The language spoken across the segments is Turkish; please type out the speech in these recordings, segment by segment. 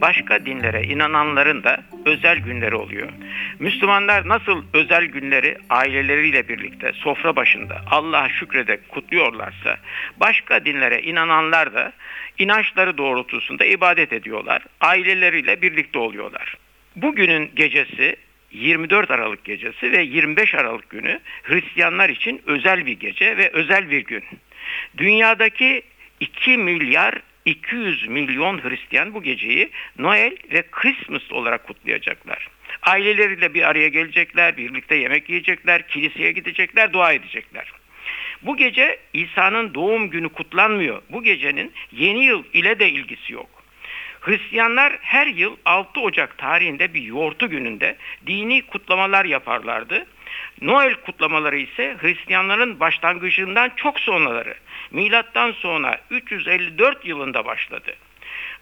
başka dinlere inananların da özel günleri oluyor. Müslümanlar nasıl özel günleri aileleriyle birlikte sofra başında Allah'a şükrede kutluyorlarsa başka dinlere inananlar da inançları doğrultusunda ibadet ediyorlar. Aileleriyle birlikte oluyorlar. Bugünün gecesi 24 Aralık gecesi ve 25 Aralık günü Hristiyanlar için özel bir gece ve özel bir gün. Dünyadaki 2 milyar 200 milyon Hristiyan bu geceyi Noel ve Christmas olarak kutlayacaklar. Aileleriyle bir araya gelecekler, birlikte yemek yiyecekler, kiliseye gidecekler, dua edecekler. Bu gece İsa'nın doğum günü kutlanmıyor. Bu gecenin yeni yıl ile de ilgisi yok. Hristiyanlar her yıl 6 Ocak tarihinde bir yoğurtu gününde dini kutlamalar yaparlardı. Noel kutlamaları ise Hristiyanların başlangıcından çok sonraları. Milattan sonra 354 yılında başladı.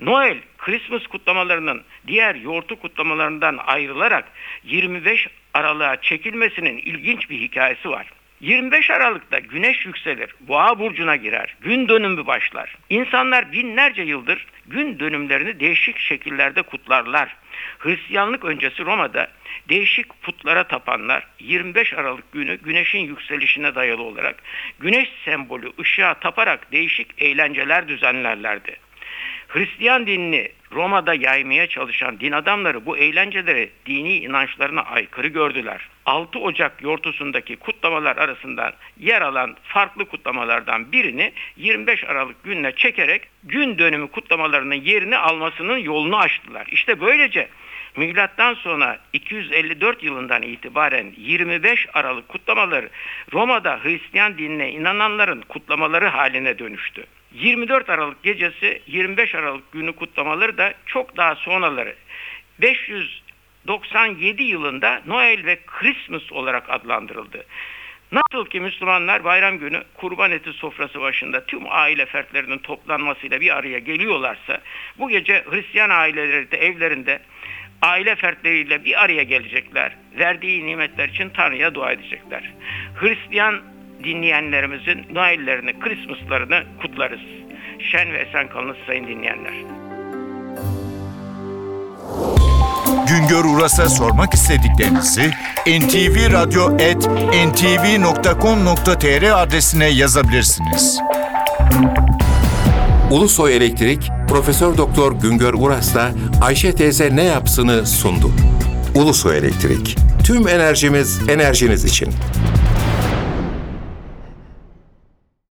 Noel, Christmas kutlamalarının diğer yoğurtu kutlamalarından ayrılarak 25 Aralık'a çekilmesinin ilginç bir hikayesi var. 25 Aralık'ta güneş yükselir, boğa burcuna girer, gün dönümü başlar. İnsanlar binlerce yıldır gün dönümlerini değişik şekillerde kutlarlar. Hristiyanlık öncesi Roma'da değişik putlara tapanlar 25 Aralık günü güneşin yükselişine dayalı olarak güneş sembolü ışığa taparak değişik eğlenceler düzenlerlerdi. Hristiyan dinini Roma'da yaymaya çalışan din adamları bu eğlenceleri dini inançlarına aykırı gördüler. 6 Ocak yortusundaki kutlamalar arasından yer alan farklı kutlamalardan birini 25 Aralık gününe çekerek gün dönümü kutlamalarının yerini almasının yolunu açtılar. İşte böylece Milattan sonra 254 yılından itibaren 25 Aralık kutlamaları Roma'da Hristiyan dinine inananların kutlamaları haline dönüştü. 24 Aralık gecesi 25 Aralık günü kutlamaları da çok daha sonraları 597 yılında Noel ve Christmas olarak adlandırıldı. Nasıl ki Müslümanlar bayram günü kurban eti sofrası başında tüm aile fertlerinin toplanmasıyla bir araya geliyorlarsa bu gece Hristiyan aileleri de evlerinde aile fertleriyle bir araya gelecekler. Verdiği nimetler için Tanrı'ya dua edecekler. Hristiyan dinleyenlerimizin Noel'lerini, Christmas'larını kutlarız. Şen ve esen kalınız sayın dinleyenler. Güngör Uras'a sormak istediklerinizi ntvradio.ntv.com.tr adresine yazabilirsiniz. Ulusoy Elektrik Profesör Doktor Güngör Uras'la Ayşe teyze ne yapsını sundu. Ulusoy Elektrik. Tüm enerjimiz enerjiniz için.